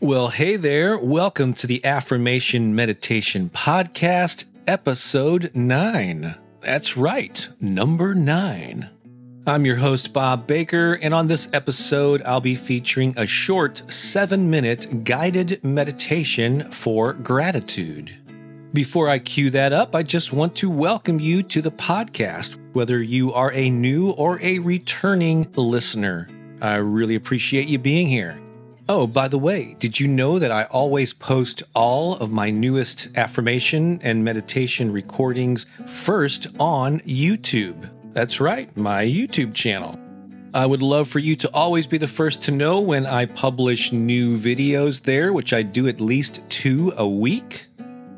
Well, hey there. Welcome to the Affirmation Meditation Podcast, episode 9. That's right, number 9. I'm your host, Bob Baker, and on this episode, I'll be featuring a short seven minute guided meditation for gratitude. Before I cue that up, I just want to welcome you to the podcast, whether you are a new or a returning listener. I really appreciate you being here. Oh, by the way, did you know that I always post all of my newest affirmation and meditation recordings first on YouTube? That's right, my YouTube channel. I would love for you to always be the first to know when I publish new videos there, which I do at least two a week.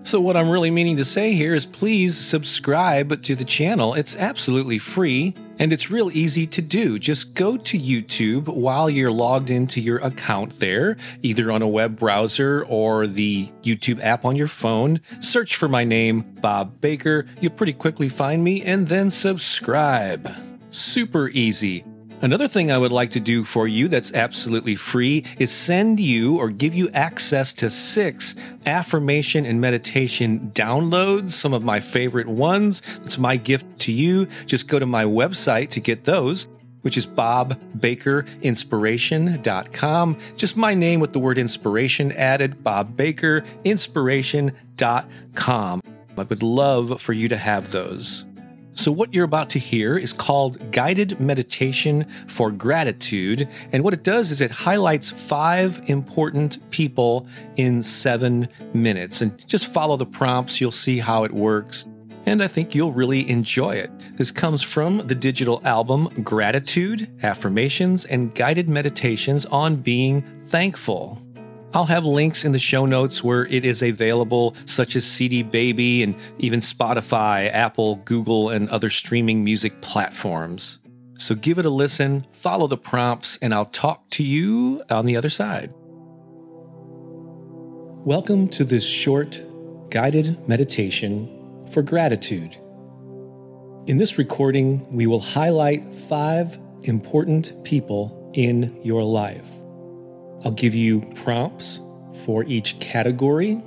So, what I'm really meaning to say here is please subscribe to the channel. It's absolutely free and it's real easy to do. Just go to YouTube while you're logged into your account there, either on a web browser or the YouTube app on your phone. Search for my name, Bob Baker. You'll pretty quickly find me and then subscribe. Super easy. Another thing I would like to do for you that's absolutely free is send you or give you access to six affirmation and meditation downloads, some of my favorite ones. It's my gift to you. Just go to my website to get those which is bobbakerinspiration.com. Just my name with the word inspiration added, bobbakerinspiration.com. I would love for you to have those. So, what you're about to hear is called Guided Meditation for Gratitude. And what it does is it highlights five important people in seven minutes. And just follow the prompts, you'll see how it works. And I think you'll really enjoy it. This comes from the digital album Gratitude, Affirmations, and Guided Meditations on Being Thankful. I'll have links in the show notes where it is available, such as CD Baby and even Spotify, Apple, Google, and other streaming music platforms. So give it a listen, follow the prompts, and I'll talk to you on the other side. Welcome to this short, guided meditation for gratitude. In this recording, we will highlight five important people in your life. I'll give you prompts for each category,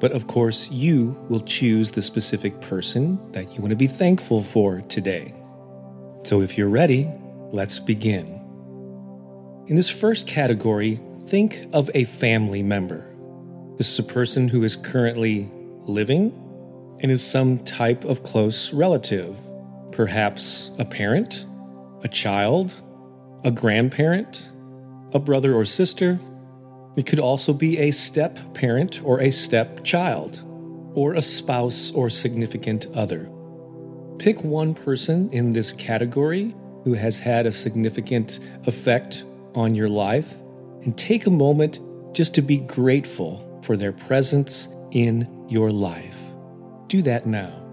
but of course, you will choose the specific person that you want to be thankful for today. So if you're ready, let's begin. In this first category, think of a family member. This is a person who is currently living and is some type of close relative, perhaps a parent, a child, a grandparent, a brother or sister. It could also be a step parent or a step child, or a spouse or significant other. Pick one person in this category who has had a significant effect on your life and take a moment just to be grateful for their presence in your life. Do that now.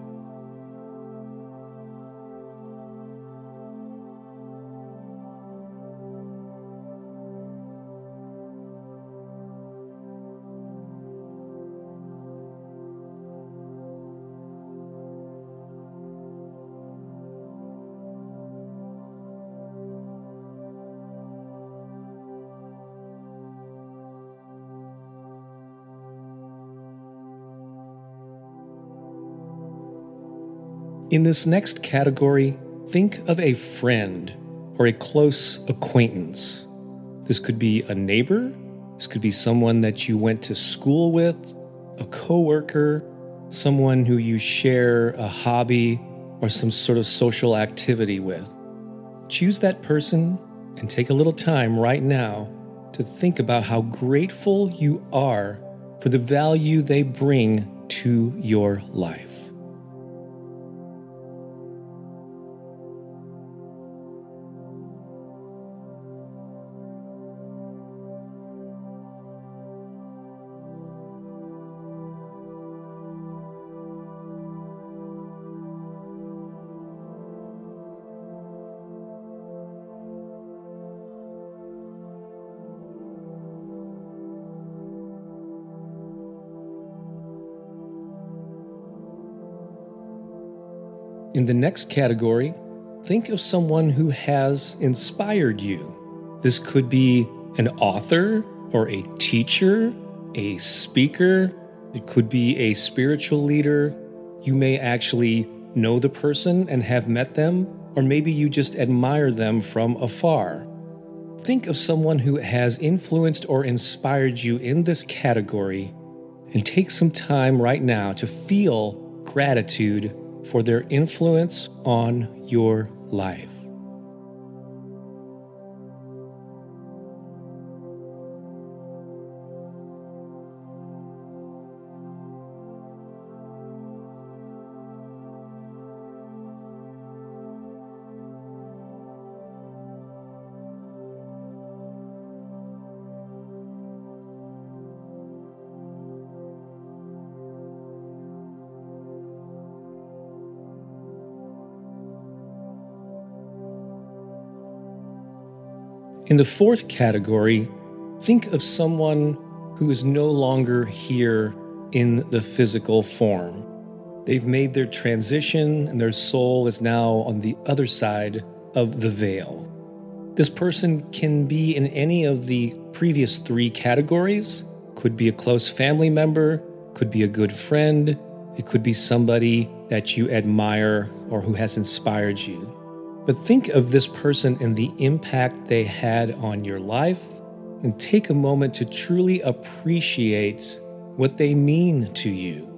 In this next category, think of a friend or a close acquaintance. This could be a neighbor, this could be someone that you went to school with, a coworker, someone who you share a hobby or some sort of social activity with. Choose that person and take a little time right now to think about how grateful you are for the value they bring to your life. In the next category, think of someone who has inspired you. This could be an author or a teacher, a speaker, it could be a spiritual leader. You may actually know the person and have met them, or maybe you just admire them from afar. Think of someone who has influenced or inspired you in this category and take some time right now to feel gratitude for their influence on your life. In the fourth category, think of someone who is no longer here in the physical form. They've made their transition and their soul is now on the other side of the veil. This person can be in any of the previous three categories. Could be a close family member, could be a good friend, it could be somebody that you admire or who has inspired you. But think of this person and the impact they had on your life, and take a moment to truly appreciate what they mean to you.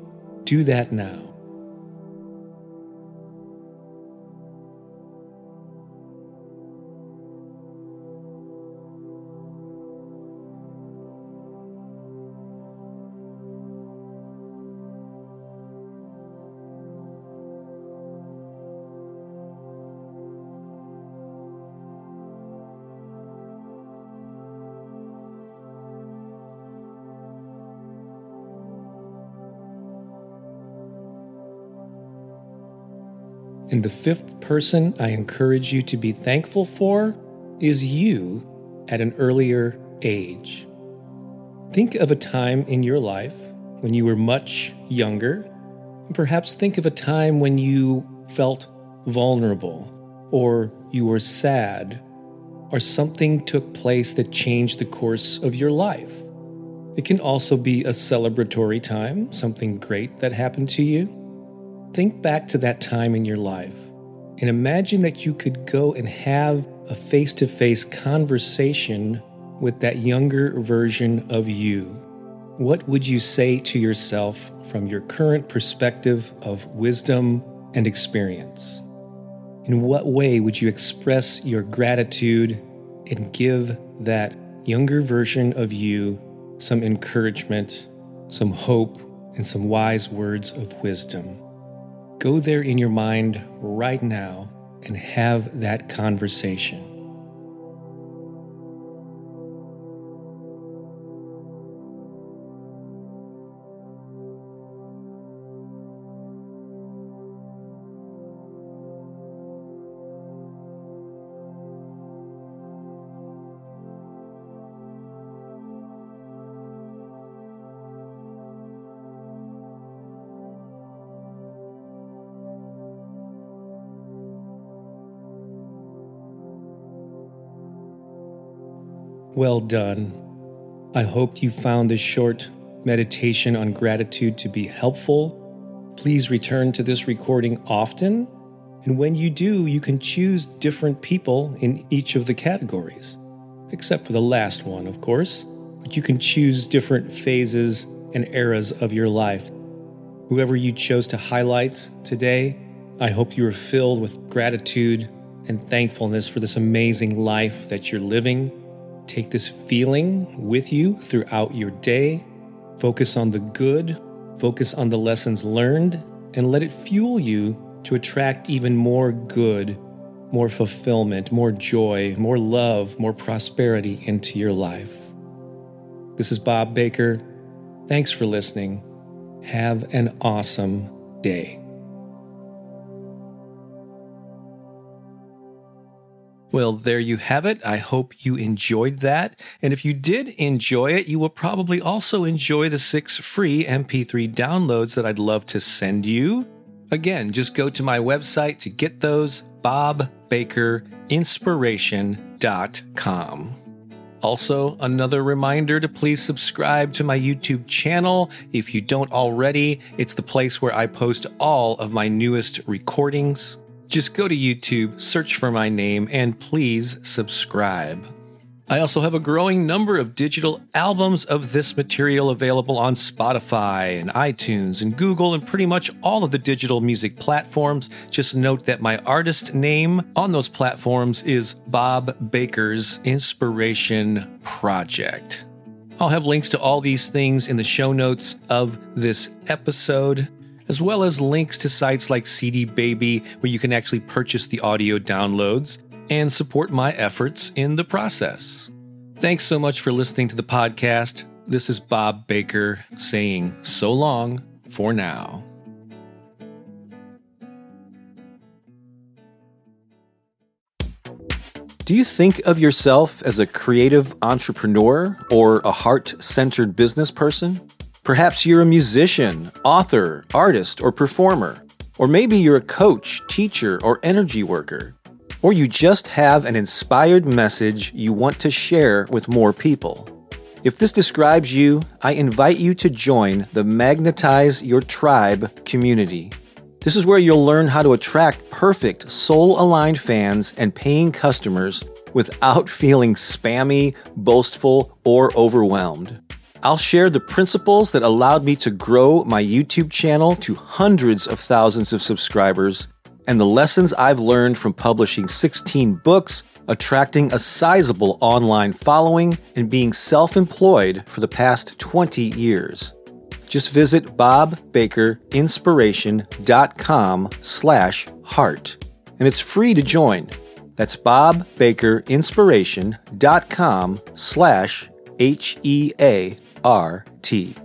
Do that now. And the fifth person I encourage you to be thankful for is you at an earlier age. Think of a time in your life when you were much younger. And Perhaps think of a time when you felt vulnerable, or you were sad, or something took place that changed the course of your life. It can also be a celebratory time, something great that happened to you. Think back to that time in your life and imagine that you could go and have a face to face conversation with that younger version of you. What would you say to yourself from your current perspective of wisdom and experience? In what way would you express your gratitude and give that younger version of you some encouragement, some hope, and some wise words of wisdom? Go there in your mind right now and have that conversation. Well done. I hope you found this short meditation on gratitude to be helpful. Please return to this recording often, and when you do, you can choose different people in each of the categories, except for the last one, of course, but you can choose different phases and eras of your life. Whoever you chose to highlight today, I hope you are filled with gratitude and thankfulness for this amazing life that you're living. Take this feeling with you throughout your day. Focus on the good Focus on the lessons learned and let it fuel you to attract even more good, more fulfillment, more joy, more love, more prosperity into your life. This is Bob Baker. Thanks for listening. Have an awesome day. Well, there you have it. I hope you enjoyed that. And if you did enjoy it, you will probably also enjoy the six free MP3 downloads that I'd love to send you. Again, just go to my website to get those bobbakerinspiration.com. Also, another reminder to please subscribe to my YouTube channel. If you don't already, it's the place where I post all of my newest recordings. Just go to YouTube, search for my name, and please subscribe. I also have a growing number of digital albums of this material available on Spotify and iTunes and Google and pretty much all of the digital music platforms. Just note that my artist name on those platforms is Bob Baker's Inspiration Project. I'll have links to all these things in the show notes of this episode as well as links to sites like CD Baby, where you can actually purchase the audio downloads and support my efforts in the process. Thanks so much for listening to the podcast. This is Bob Baker saying so long for now. Do you think of yourself as a creative entrepreneur or a heart centered business person? Perhaps you're a musician, author, artist, or performer. Or maybe you're a coach, teacher, or energy worker. Or you just have an inspired message you want to share with more people. If this describes you, I invite you to join the Magnetize Your Tribe community. This is where you'll learn how to attract perfect, soul aligned fans and paying customers without feeling spammy, boastful, or overwhelmed. I'll share the principles that allowed me to grow my YouTube channel to hundreds of thousands of subscribers and the lessons I've learned from publishing 16 books, attracting a sizable online following, and being self employed for the past 20 years. Just visit bobbakerinspiration.com slash heart, and it's free to join. That's bobbakerinspiration.com slash H E A R T.